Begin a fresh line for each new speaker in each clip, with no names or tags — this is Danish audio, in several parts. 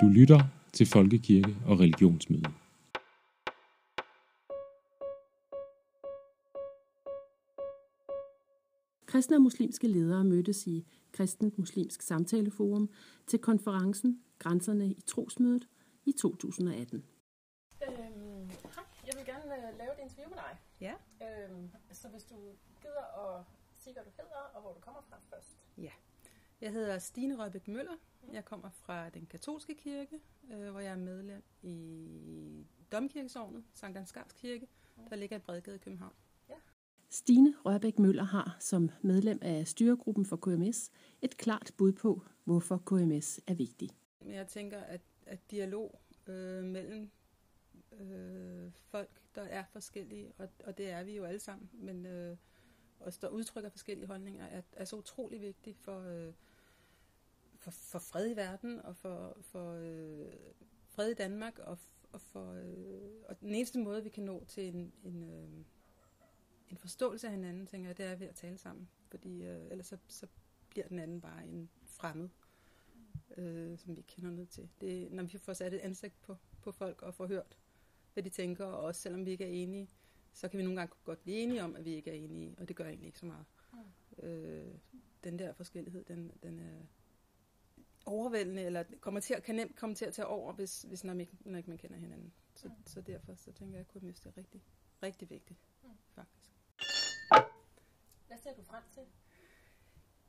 Du lytter til Folkekirke og Religionsmøde.
Kristne og muslimske ledere mødtes i Kristent Muslimsk Samtaleforum til konferencen Grænserne i Trosmødet i 2018.
Øhm, hej, jeg vil gerne uh, lave et interview med dig.
Ja.
Øhm, så hvis du gider at sige, hvad du hedder og hvor du kommer fra først.
Ja. Jeg hedder Stine Røbæk Møller. Jeg kommer fra den katolske kirke, øh, hvor jeg er medlem i Domkirkesovnet, Sankt Ansgars Kirke, der ligger i Bredgade i København.
Stine Rørbæk Møller har som medlem af styregruppen for KMS et klart bud på, hvorfor KMS er vigtig.
Men jeg tænker, at, at dialog øh, mellem øh, folk, der er forskellige, og, og det er vi jo alle sammen, men øh, os, der udtrykker forskellige holdninger, er, er så utrolig vigtigt for, øh, for, for fred i verden, og for, for øh, fred i Danmark, og, og, for, øh, og den eneste måde, vi kan nå til en, en, øh, en forståelse af hinanden, tænker jeg, det er ved at tale sammen, fordi øh, ellers så, så bliver den anden bare en fremmed, øh, som vi kender noget til. Det, når vi får sat et ansigt på, på folk og får hørt, hvad de tænker, og også selvom vi ikke er enige, så kan vi nogle gange godt blive enige om, at vi ikke er enige, og det gør egentlig ikke så meget. Øh, den der forskellighed, den, den er overvældende, eller kommer til at, kan nemt komme til at tage over, hvis, hvis når, man ikke, når ikke man kender hinanden. Så,
Mm.
så derfor så tænker jeg, at KMS er rigtig, rigtig vigtigt,
Mm.
faktisk.
Hvad ser du frem til?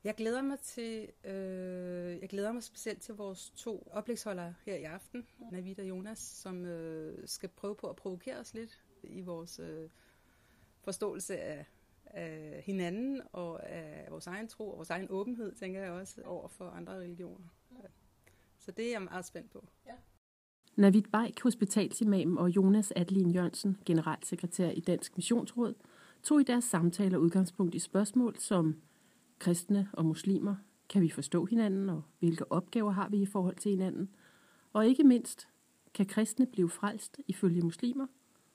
Jeg glæder mig til, øh, jeg glæder mig specielt til vores to oplægsholdere her i aften,
Mm.
Navid og Jonas, som øh, skal prøve på at provokere os lidt i vores øh, forståelse af, af hinanden og af vores egen tro og vores egen åbenhed, tænker jeg også, over for andre religioner. Så det er jeg meget spændt på.
Navid Bajk, hospitalsimam og Jonas Adeline Jørgensen, generalsekretær i Dansk Missionsråd, tog i deres samtaler udgangspunkt i spørgsmål som kristne og muslimer, kan vi forstå hinanden, og hvilke opgaver har vi i forhold til hinanden? Og ikke mindst, kan kristne blive frelst ifølge muslimer,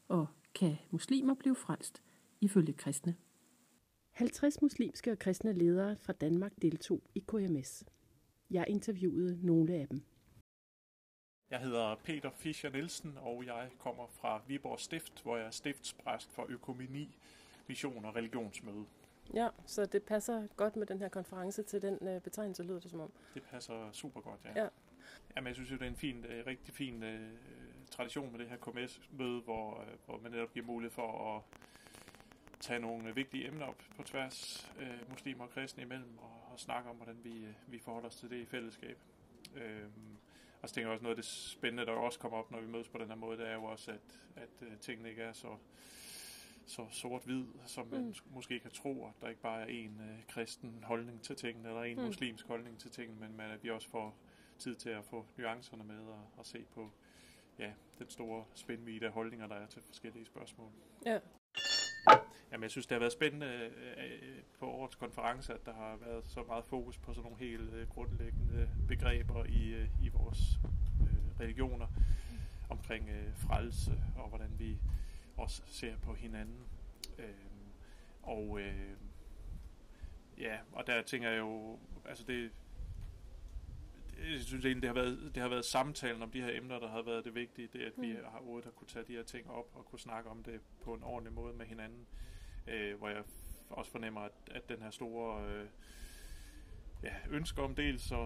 og kan muslimer blive frelst ifølge kristne? 50 muslimske og kristne ledere fra Danmark deltog i KMS. Jeg interviewede nogle af dem.
Jeg hedder Peter Fischer Nielsen, og jeg kommer fra Viborg Stift, hvor jeg er stiftspræst for økumeni, mission og religionsmøde.
Ja, så det passer godt med den her konference til den øh, betegnelse, lyder det som om.
Det passer super godt, ja.
Ja.
Jamen, jeg synes jo, det er en fin, øh, rigtig fin øh, tradition med det her KMS-møde, hvor, hvor man netop giver mulighed for at tage nogle vigtige emner op på tværs, muslimer og kristne imellem, og, og snakke om, hvordan vi, øh, vi forholder os til det i fællesskab. Øhm, og så tænker jeg også, noget af det spændende, der også kommer op, når vi mødes på den her måde, det er jo også, at, at øh, tingene ikke er så, så sort-hvid, som man
Mm.
måske kan tro, at der ikke bare er en øh, kristen holdning til tingene, eller en
Mm.
mm. muslimsk holdning til tingene, men, men at vi også får tid til at få nuancerne med og, og se på ja, den store spændvidde af holdninger, der er til forskellige spørgsmål.
Ja.
Jamen, jeg synes, det har været spændende øh, øh, på årets konference, at der har været så meget fokus på sådan nogle helt øh, grundlæggende begreber i, i vores religioner omkring frelse og hvordan vi også ser på hinanden. Øhm, og ja, og der tænker jeg jo, altså det jeg synes egentlig, det har, været, det har været samtalen om de her emner, der har været det vigtige, det at vi
Mm.
har ordet at kunne tage de her ting op og kunne snakke om det på en ordentlig måde med hinanden, øh, hvor jeg også fornemmer, at, at den her store øh, ja, ønske om dels at,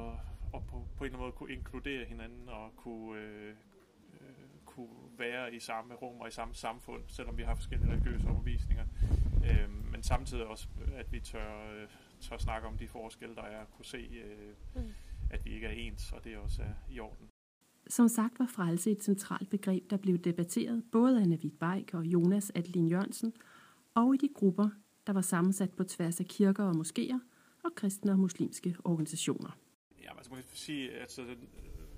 og på, på en eller anden måde kunne inkludere hinanden og kunne, øh, øh, kunne være i samme rum og i samme samfund, selvom vi har forskellige religiøse overbevisninger. Øh, men samtidig også, at vi tør, øh, tør snakke om de forskelle, der er, kunne se, øh,
Mm.
At vi ikke er ens, og det også er i orden.
Som sagt var frelse et centralt begreb, der blev debatteret både af Navid Bajk og Jonas Adeline Jørgensen, og i de grupper, der var sammensat på tværs af kirker og moskéer og kristne og muslimske organisationer.
Ja, altså man kan sige, altså, den,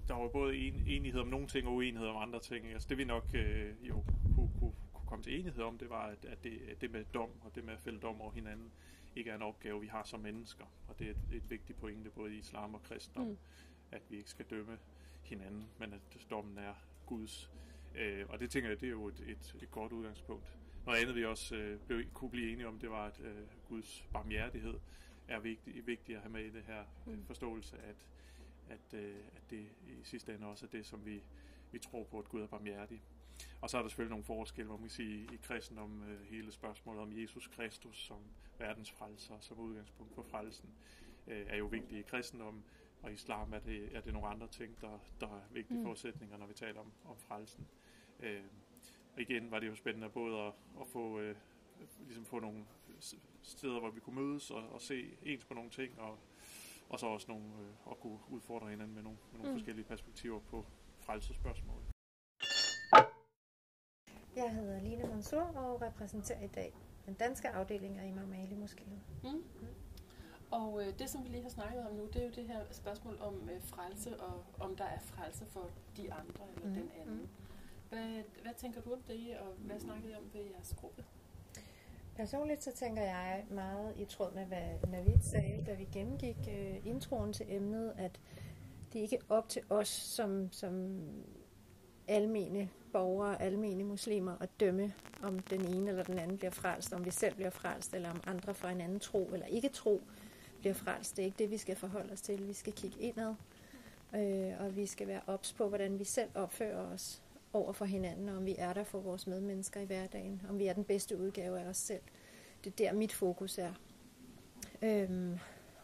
der var både en, enighed om nogle ting og uenighed om andre ting. Altså det vi nok øh, jo kunne, kunne, kunne komme til enighed om, det var, at, at, det, at det med dom og det med at fælde dom over hinanden, ikke er en opgave, vi har som mennesker. Og det er et, et vigtigt pointe både i islam og kristendom,
Mm.
at vi ikke skal dømme hinanden, men at dommen er Guds. Øh, og det tænker jeg, det er jo et, et, et godt udgangspunkt. Noget andet, vi også øh, blev, kunne blive enige om, det var, at øh, Guds barmhjertighed er vigtig, vigtig at have med i det her øh,
Mm.
forståelse, at at, øh, at det i sidste ende også er det, som vi, vi tror på, at Gud er barmhjertig. Og så er der selvfølgelig nogle forskelle, hvor man kan sige, i kristendom øh, hele spørgsmålet om Jesus Kristus som verdens frelser, som udgangspunkt for frelsen, øh, er jo vigtigt i kristendommen, og i islam er det, er det nogle andre ting, der, der er vigtige mm. forudsætninger, når vi taler om, om frelsen. Øh, og igen var det jo spændende både at, at få, øh, ligesom få nogle steder, hvor vi kunne mødes og, og se ens på nogle ting, og, og så også nogle, øh, at kunne udfordre hinanden med nogle, med nogle mm. forskellige perspektiver på frelsespørgsmål.
Jeg hedder Line Mansour og repræsenterer i dag den danske afdeling af Imam Ali Moskéet.
Mm. Mm. Og øh, det, som vi lige har snakket om nu, det er jo det her spørgsmål om øh, frelse, og om der er frelse for de andre eller mm. den anden. Mm. Hvad, hvad tænker du om det, og hvad snakkede I om ved jeres gruppe?
Personligt så tænker jeg meget i tråd med, hvad Navid sagde, da vi gennemgik øh, introen til emnet, at det ikke er op til os som, som almene borgere, almene muslimer, at dømme, om den ene eller den anden bliver frelst, om vi selv bliver frelst, eller om andre fra en anden tro eller ikke tro bliver frelst. Det er ikke det, vi skal forholde os til. Vi skal kigge indad, øh, og vi skal være ops på, hvordan vi selv opfører os over for hinanden, og om vi er der for vores medmennesker i hverdagen, om vi er den bedste udgave af os selv. Det er der, mit fokus er. Øhm,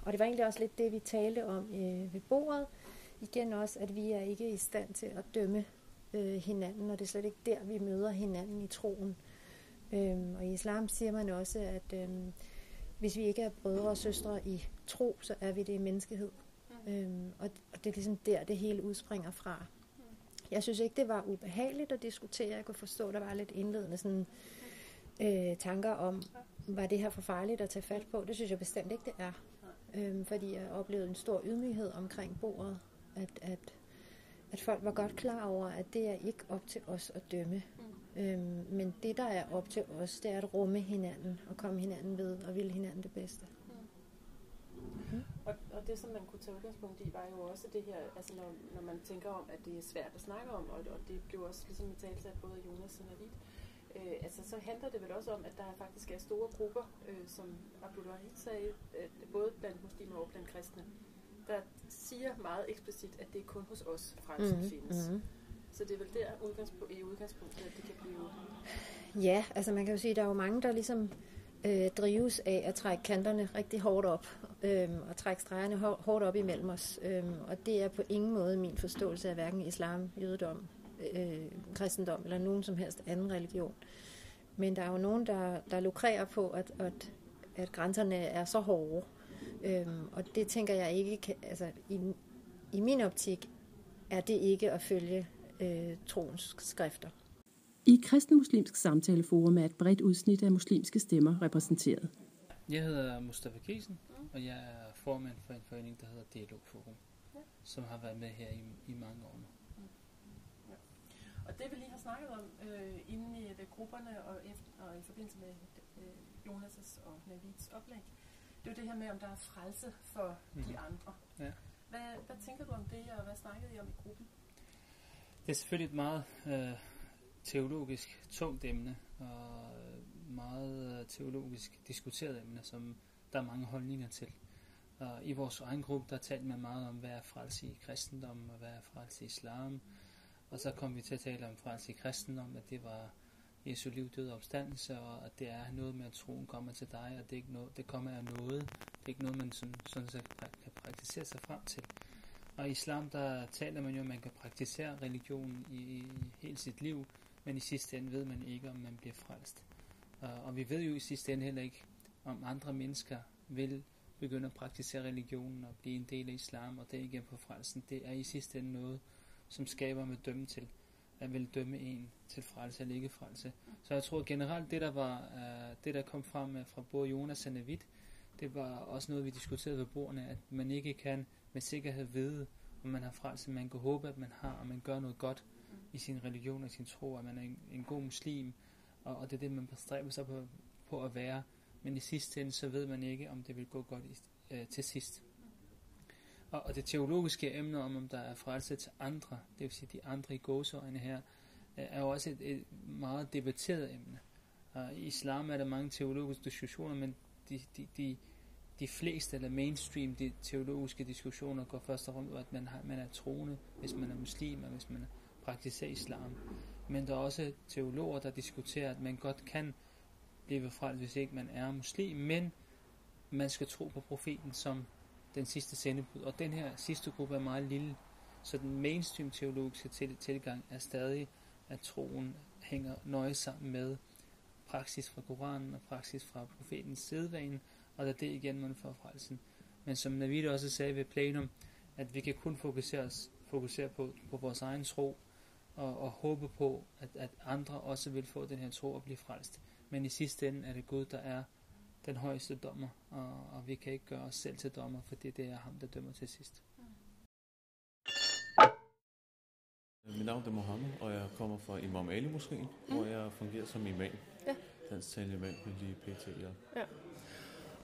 og det var egentlig også lidt det, vi talte om øh, ved bordet. Igen også, at vi er ikke i stand til at dømme øh, hinanden, og det er slet ikke der, vi møder hinanden i troen. Øhm, og i islam siger man også, at øhm, hvis vi ikke er brødre og søstre i tro, så er vi det i menneskehed. Mm. Øhm, og, og det er ligesom der, det hele udspringer fra. Mm. Jeg synes ikke, det var ubehageligt at diskutere. Jeg kunne forstå, der var lidt indledende sådan, øh, tanker om, var det her for farligt at tage fat på? Det synes jeg bestemt ikke, det er. Øhm, fordi jeg oplevede en stor ydmyghed omkring bordet. At, at, at folk var godt klar over, at det er ikke op til os at dømme. Mm. Øhm, men det, der er op til os, det er at rumme hinanden og komme hinanden ved og ville hinanden det bedste.
Mm. Mm. Og, og det, som man kunne tage udgangspunkt i, var jo også det her, altså når, når man tænker om, at det er svært at snakke om, og, og det blev også ligesom i talsat både Jonas og Navid, øh, altså så handler det vel også om, at der faktisk er store grupper, øh, som Abdul Wahid sagde, øh, både blandt muslimer og blandt kristne, der siger meget eksplicit, at det er kun hos os, frelsen mm-hmm. findes. Mm-hmm. Så det er vel der udgangspunkt, i udgangspunktet, at det kan blive...
Ja, altså man kan jo sige, at der er jo mange, der ligesom øh, drives af at trække kanterne rigtig hårdt op, øh, og trække stregerne hårdt op imellem os. Øh, og det er på ingen måde min forståelse af hverken islam, jødedom, øh, kristendom eller nogen som helst anden religion. Men der er jo nogen, der, der lukrerer på, at, at, at grænserne er så hårde. Øhm, og det tænker jeg ikke, kan, altså i, i min optik er det ikke at følge øh, troens skrifter.
I Kristen Muslimsk Samtaleforum er et bredt udsnit af muslimske stemmer repræsenteret.
Jeg hedder Mustafa Kiesen, og jeg er formand for en forening, der hedder Dialog Forum, ja. som har været med her i, i mange år nu.
Og det vi lige har snakket om øh, inde i ved grupperne og, efter, og i forbindelse med øh, Jonas' og Navids oplæg, det er det her med, om der er frelse for mm. de andre. Ja. Hvad, hvad tænker du om det, og hvad snakkede I om i gruppen?
Det er selvfølgelig et meget øh, teologisk tungt emne, og meget øh, teologisk diskuteret emne, som der er mange holdninger til. Og i vores egen gruppe, der talte man meget om, hvad er frelse i kristendom, og hvad er frelse i islam, og så kom vi til at tale om frelse i kristendom, at det var Jesu liv, død og opstandelse, og at det er noget med, at troen kommer til dig, og det, er ikke noget, det kommer af noget. Det er ikke noget, man sådan, sådan så kan praktisere sig frem til. Og i islam, der taler man jo, at man kan praktisere religion i, i hele sit liv, men i sidste ende ved man ikke, om man bliver frelst. Og, og vi ved jo i sidste ende heller ikke, om andre mennesker vil begynde at praktisere religionen og blive en del af islam, og det igen på frelsen. Det er i sidste ende noget, som skaber med dømme til, at vil dømme en til frelse eller ikke frelse. Så jeg tror generelt, det der, var, uh, det der kom frem uh, fra både Jonas og Navid, det var også noget, vi diskuterede ved bordene, at man ikke kan med sikkerhed vide, om man har frelse. Man kan håbe, at man har, og man gør noget godt i sin religion og sin tro, at man er en, en god muslim, og, og det er det, man bestræber sig på, på at være. Men i sidste ende, så ved man ikke, om det vil gå godt i, uh, til sidst. Og, og det teologiske emne om, om der er frelse til andre, det vil sige de andre i gåseøjne her, øh, er jo også et, et meget debatteret emne. Og I islam er der mange teologiske diskussioner, men de, de, de, de fleste eller mainstream de teologiske diskussioner går først og fremmest ud, at man, har, man er troende, hvis man er muslim, og hvis man praktiserer islam. Men der er også teologer, der diskuterer, at man godt kan blive frelst, hvis ikke man er muslim, men man skal tro på profeten som den sidste sendebud. Og den her sidste gruppe er meget lille, så den mainstream teologiske til, tilgang er stadig, at troen hænger nøje sammen med praksis fra Koranen og praksis fra profetens sædvane, og der det igen man får frelsen. Men som Navid også sagde ved plenum, at vi kan kun fokusere, os, fokusere på, på vores egen tro, og, og håbe på, at, at andre også vil få den her tro og blive frelst. Men i sidste ende er det Gud, der er den højeste dommer, og, og vi kan ikke gøre os selv til dommer, for det er ham, der dømmer til sidst.
Mit navn er Mohammed, og jeg kommer fra Imam Ali Moskeen, mm. hvor jeg fungerer som imam.
Ja.
Dansk imam vil lige pt. Ja.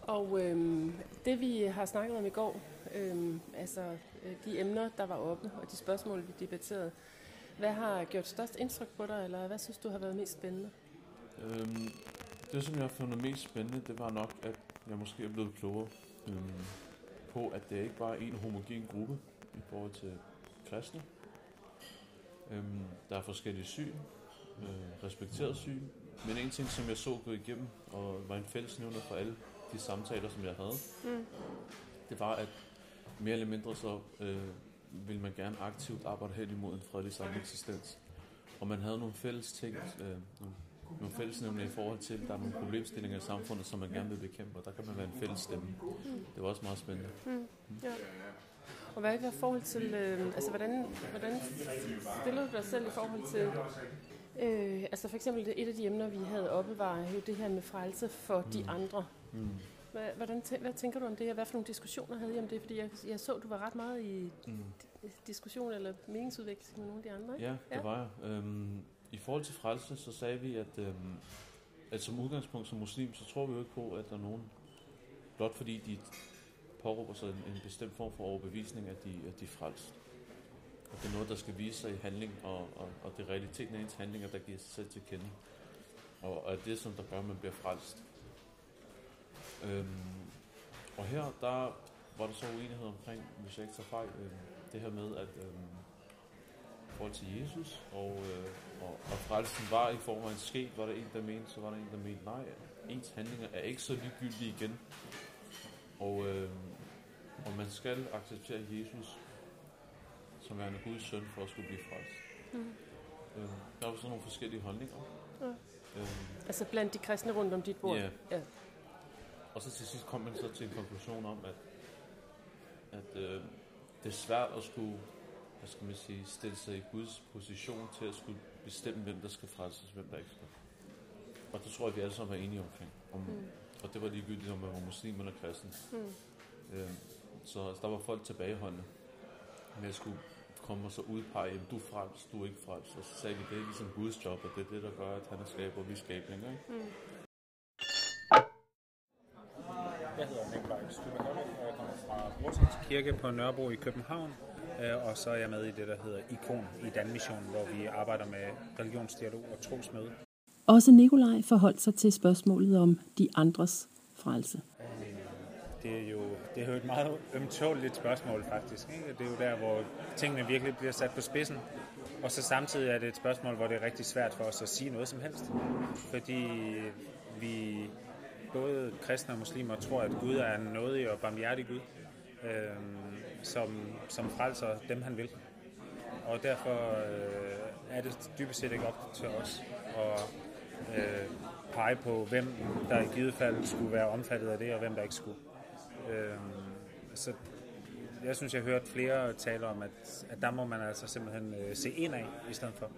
Og øhm, det vi har snakket om i går, øhm, altså øh, de emner, der var oppe, og de spørgsmål, vi debatterede, hvad har gjort størst indtryk på dig, eller hvad synes du har været mest spændende?
Øhm, det, som jeg har fundet mest spændende, det var nok, at jeg måske er blevet klogere øhm, på, at det ikke bare er en homogen gruppe i forhold til kristne. Øhm, der er forskellige syn, øh, respekteret syn, men en ting, som jeg så gå igennem, og var en fællesnævner for alle de samtaler, som jeg havde,
Mm.
det var, at mere eller mindre så øh, vil man gerne aktivt arbejde hen imod en fredelig sameksistens. Og man havde nogle fælles ting, øh, nogle, nogle fællesnævner i forhold til, at der er nogle problemstillinger i samfundet, som man gerne vil bekæmpe, og der kan man være en fælles stemme. Det var også meget spændende.
Mm. Ja. Og hvad er i forhold til, øh, altså hvordan, hvordan stiller du dig selv i forhold til, øh, altså for eksempel et af de emner, vi havde oppe, var jo det her med frelse for mm. de andre.
Mm.
Hvordan, hvad tænker du om det, og hvad for nogle diskussioner havde I om det? Fordi jeg, jeg så, du var ret meget i
Mm.
diskussion eller meningsudveksling med nogle af de andre, ikke?
Ja, det
Ja.
var jeg. Øhm, i forhold til frelse, så sagde vi, at, øh, at som udgangspunkt som muslim, så tror vi jo ikke på, at der er nogen, blot fordi de påråber sig en, en bestemt form for overbevisning, at de, at de er frelst. Og det er noget, der skal vise sig i handling, og, og, og det er realiteten af ens handlinger, der giver sig selv til kende. Og, og er det, som der gør, at man bliver frelst. Øhm, og her, der var der så uenighed omkring, hvis jeg ikke tager fejl, øh, det her med, at Øh, forhold til Jesus, og, øh, og, og frelsen var i form af en sket, var der en, der mente, så var der en, der mente, nej, ens handlinger er ikke så ligegyldige igen. Og, øh, og man skal acceptere Jesus som værende Guds søn for at skulle blive frelst.
Mm.
Øh, der var så nogle forskellige holdninger.
Ja.
Øh,
Altså blandt de kristne rundt om dit bord?
Ja.
ja.
og så til sidst kom man så til en konklusion om, at, at øh, det er svært at skulle hvad skal man sige, stille sig i Guds position til at skulle bestemme, hvem der skal frelses, hvem der ikke skal. Og det tror jeg, vi alle sammen er enige omkring. Om,
Mm.
Og det var ligegyldigt, om man var muslim eller kristen.
Mm.
Øh, så altså, der var folk tilbageholdende med at skulle komme og så udpege, at du er frelst, du er ikke frelst. Og så sagde vi, det er ligesom Guds job, og det er det, der gør, at han er skaber, og vi er skabninger. Ikke?
Mm.
Jeg hedder Nikolaj Stubbeholm, og jeg kommer fra Brorsons Kirke på Nørrebro i København. Øh, Og så er jeg med i det, der hedder IKON i Danmission, hvor vi arbejder med religionsdialog og trosmøde.
Også Nikolaj forholdt sig til spørgsmålet om de andres frelse.
Det er jo, det er jo et meget ømtåligt spørgsmål faktisk. Ikke? Det er jo der, hvor tingene virkelig bliver sat på spidsen. Og så samtidig er det et spørgsmål, hvor det er rigtig svært for os at sige noget som helst. Fordi vi, både kristne og muslimer, tror, at Gud er en nådig og barmhjertig Gud, øh, som, som frelser dem, han vil. Og derfor øh, er det dybest set ikke op til os at øh, pege på, hvem der i givet fald skulle være omfattet af det, og hvem der ikke skulle. Øh, så jeg synes, jeg har hørt flere tale om, at, at der må man altså simpelthen øh, se ind af i stedet for.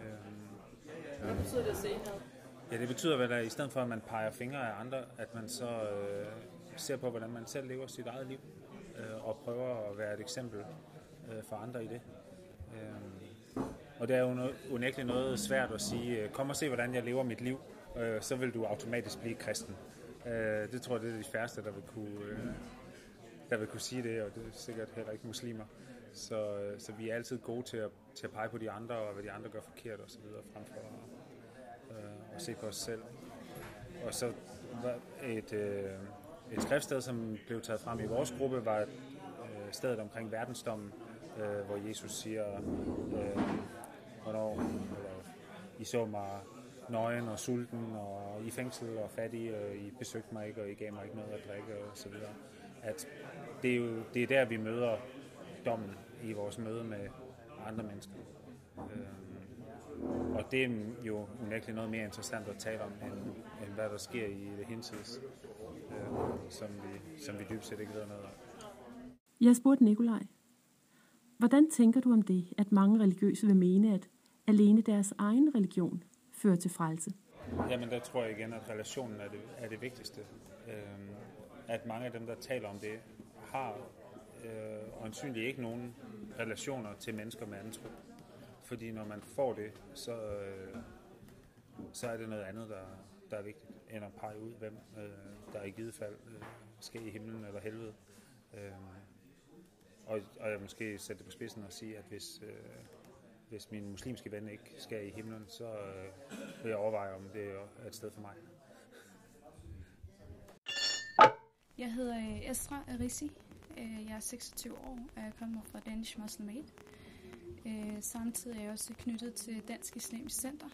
Øh,
Hvad betyder det at se?
Ja, det betyder vel, at i stedet for, at man peger fingre af andre, at man så øh, ser på, hvordan man selv lever sit eget liv, øh, og prøver at være et eksempel øh, for andre i det. Øh, og det er jo unægteligt noget svært at sige, øh, kom og se, hvordan jeg lever mit liv, øh, så vil du automatisk blive kristen. Øh, det tror jeg, det er de færreste, der vil kunne, øh, der vil kunne sige det, og det er sikkert heller ikke muslimer. Så, øh, så vi er altid gode til at, til at pege på de andre, og hvad de andre gør forkert osv., frem for øh, at se på os selv. Og så et, øh, et skriftsted, som blev taget frem i vores gruppe, var øh, stedet omkring verdensdommen, øh, hvor Jesus siger, øh, hvornår eller, I så mig nøgen og sulten og i fængsel og fattig, og I besøgte mig ikke, og I gav mig ikke noget at drikke og så videre. At det er jo det er der, vi møder dommen i vores møde med andre mennesker. Øh, og det er jo unægteligt noget mere interessant at tale om, end, end hvad der sker i det hinsides, som, vi, som vi dybest set ikke ved noget om.
Jeg spurgte Nikolaj, hvordan tænker du om det, at mange religiøse vil mene, at alene deres egen religion fører til frelse?
Jamen der tror jeg igen, at relationen er det, er det vigtigste. Øhm, at mange af dem, der taler om det, har øh, øjensynligt ikke nogen relationer til mennesker med anden tro. Fordi når man får det, så, øh, så er det noget andet, der, der er vigtigt, end at pege ud, hvem øh, der i givet fald øh, skal i himlen eller helvede. Øh, og, og jeg måske sætte det på spidsen og sige, at hvis, øh, hvis min muslimske ven ikke skal i himlen, så øh, vil jeg overveje, om det er et sted for mig.
Jeg hedder øh, Estra Arisi. Øh, jeg er 26 år, og jeg kommer fra Danish Muslim Aid. Øh, samtidig er jeg også knyttet til Dansk Islamisk Center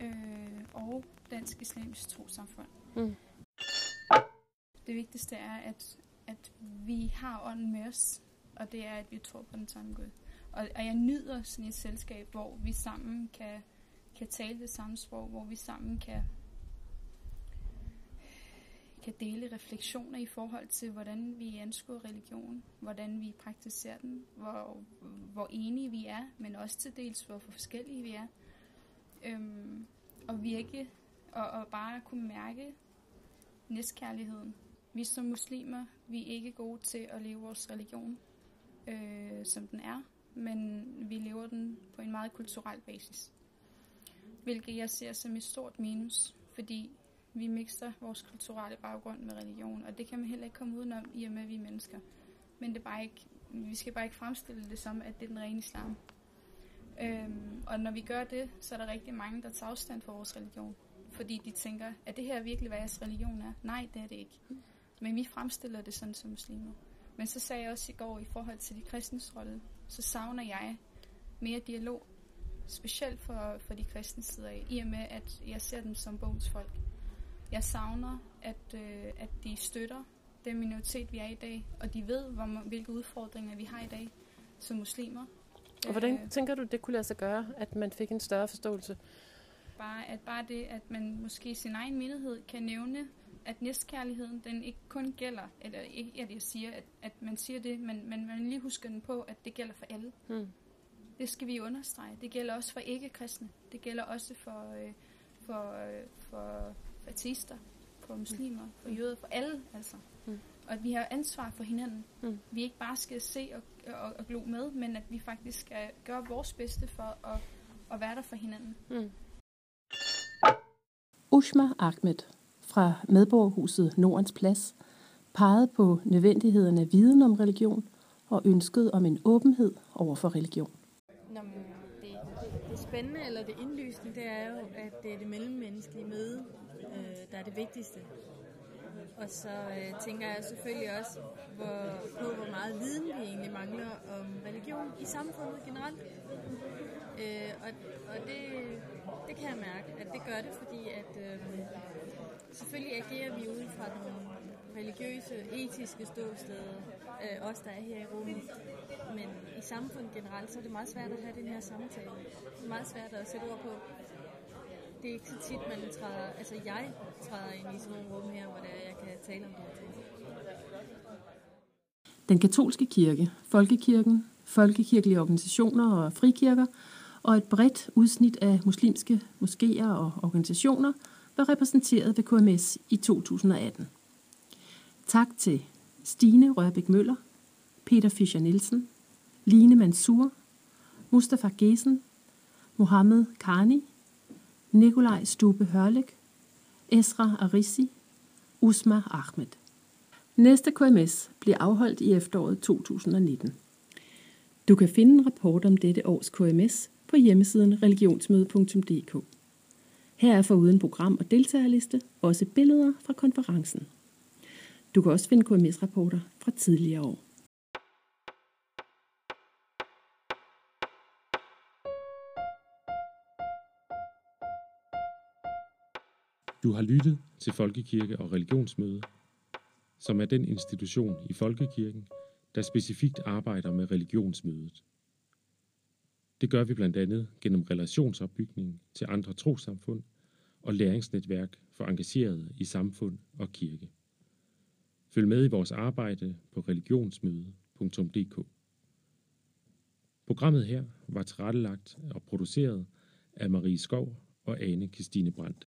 øh, og Dansk Islamisk Trosamfund.
Mm.
Det vigtigste er, at, at vi har ånden med os, og det er, at vi tror på den samme Gud. Og, og jeg nyder sådan et selskab, hvor vi sammen kan, kan tale det samme sprog, hvor vi sammen kan, kan dele refleksioner i forhold til, hvordan vi anskuer religion, hvordan vi praktiserer den, hvor, hvor enige vi er, men også til dels, hvor forskellige vi er. Øhm, og virke, og, og bare kunne mærke næstkærligheden. Vi som muslimer, vi er ikke gode til at leve vores religion, øh, som den er, men vi lever den på en meget kulturel basis. Hvilket jeg ser som et stort minus, fordi vi mixer vores kulturelle baggrund med religion, og det kan man heller ikke komme udenom, i og med, at vi er mennesker. Men det er bare ikke, vi skal bare ikke fremstille det som, at det er den rene islam. Øhm, og når vi gør det, så er der rigtig mange, der tager afstand fra vores religion. Fordi de tænker, at det her virkelig, hvad jeres religion er? Nej, det er det ikke. Men vi fremstiller det sådan som muslimer. Men så sagde jeg også i går, i forhold til de kristnes rolle, så savner jeg mere dialog. Specielt for, for de kristne sider af, i og med, at jeg ser dem som bogens folk. Jeg savner, at, øh, at de støtter den minoritet, vi er i dag, og de ved, hvor, hvilke udfordringer vi har i dag som muslimer.
Og hvordan tænker du, det kunne lade sig gøre, at man fik en større forståelse?
Bare, at bare det, at man måske i sin egen menighed kan nævne, at næstkærligheden, den ikke kun gælder, eller ikke at jeg siger, at, at man siger det, men, men man lige husker den på, at det gælder for alle.
Hmm.
Det skal vi understrege. Det gælder også for ikke-kristne. Det gælder også for, øh, for, øh, for ateister, for muslimer, for jøder, for alle altså. Og at vi har ansvar for hinanden.
Mm.
Vi ikke bare skal se og, og, og glo med, men at vi faktisk skal gøre vores bedste for at, at være der for hinanden.
Mm. Ushma Ahmed fra medborgerhuset Nordens Plads pegede på nødvendigheden af viden om religion og ønsket om en åbenhed over for religion.
Nå, men det, det spændende eller det indlysende, det er jo, at det er det mellemmenneskelige møde, øh, der er det vigtigste. Og så øh, tænker jeg selvfølgelig også hvor, på, hvor meget viden vi egentlig mangler om religion i samfundet generelt. Øh, og og det, det kan jeg mærke, at det gør det, fordi at øh, selvfølgelig agerer vi ud fra nogle religiøse, etiske ståsteder, øh, os der er her i rummet. Men i samfundet generelt, så er det meget svært at have den her samtale. Det er meget svært at sætte ord på. Det er ikke så tit, man træder, altså jeg træder ind i sådan nogle rum her, hvor der jeg kan tale om det her ting.
Den katolske kirke, folkekirken, folkekirkelige organisationer og frikirker og et bredt udsnit af muslimske moskéer og organisationer var repræsenteret ved KMS i 2018. Tak til Stine Rørbæk Møller, Peter Fischer Nielsen, Line Mansour, Mustafa Gesen, Mohammed Karni, Nikolaj Stube Hørlik, Esra Arisi, Usma Ahmed. Næste KMS bliver afholdt i efteråret 2019. Du kan finde en rapport om dette års KMS på hjemmesiden religionsmøde.dk. Her er foruden program og deltagerliste også billeder fra konferencen. Du kan også finde KMS-rapporter fra tidligere år.
Du har lyttet til Folkekirke og Religionsmøde, som er den institution i Folkekirken, der specifikt arbejder med religionsmødet. Det gør vi blandt andet gennem relationsopbygning til andre trosamfund og læringsnetværk for engagerede i samfund og kirke. Følg med i vores arbejde på religionsmøde.dk. Programmet her var tilrettelagt og produceret af Marie Skov og Ane Christine Brandt.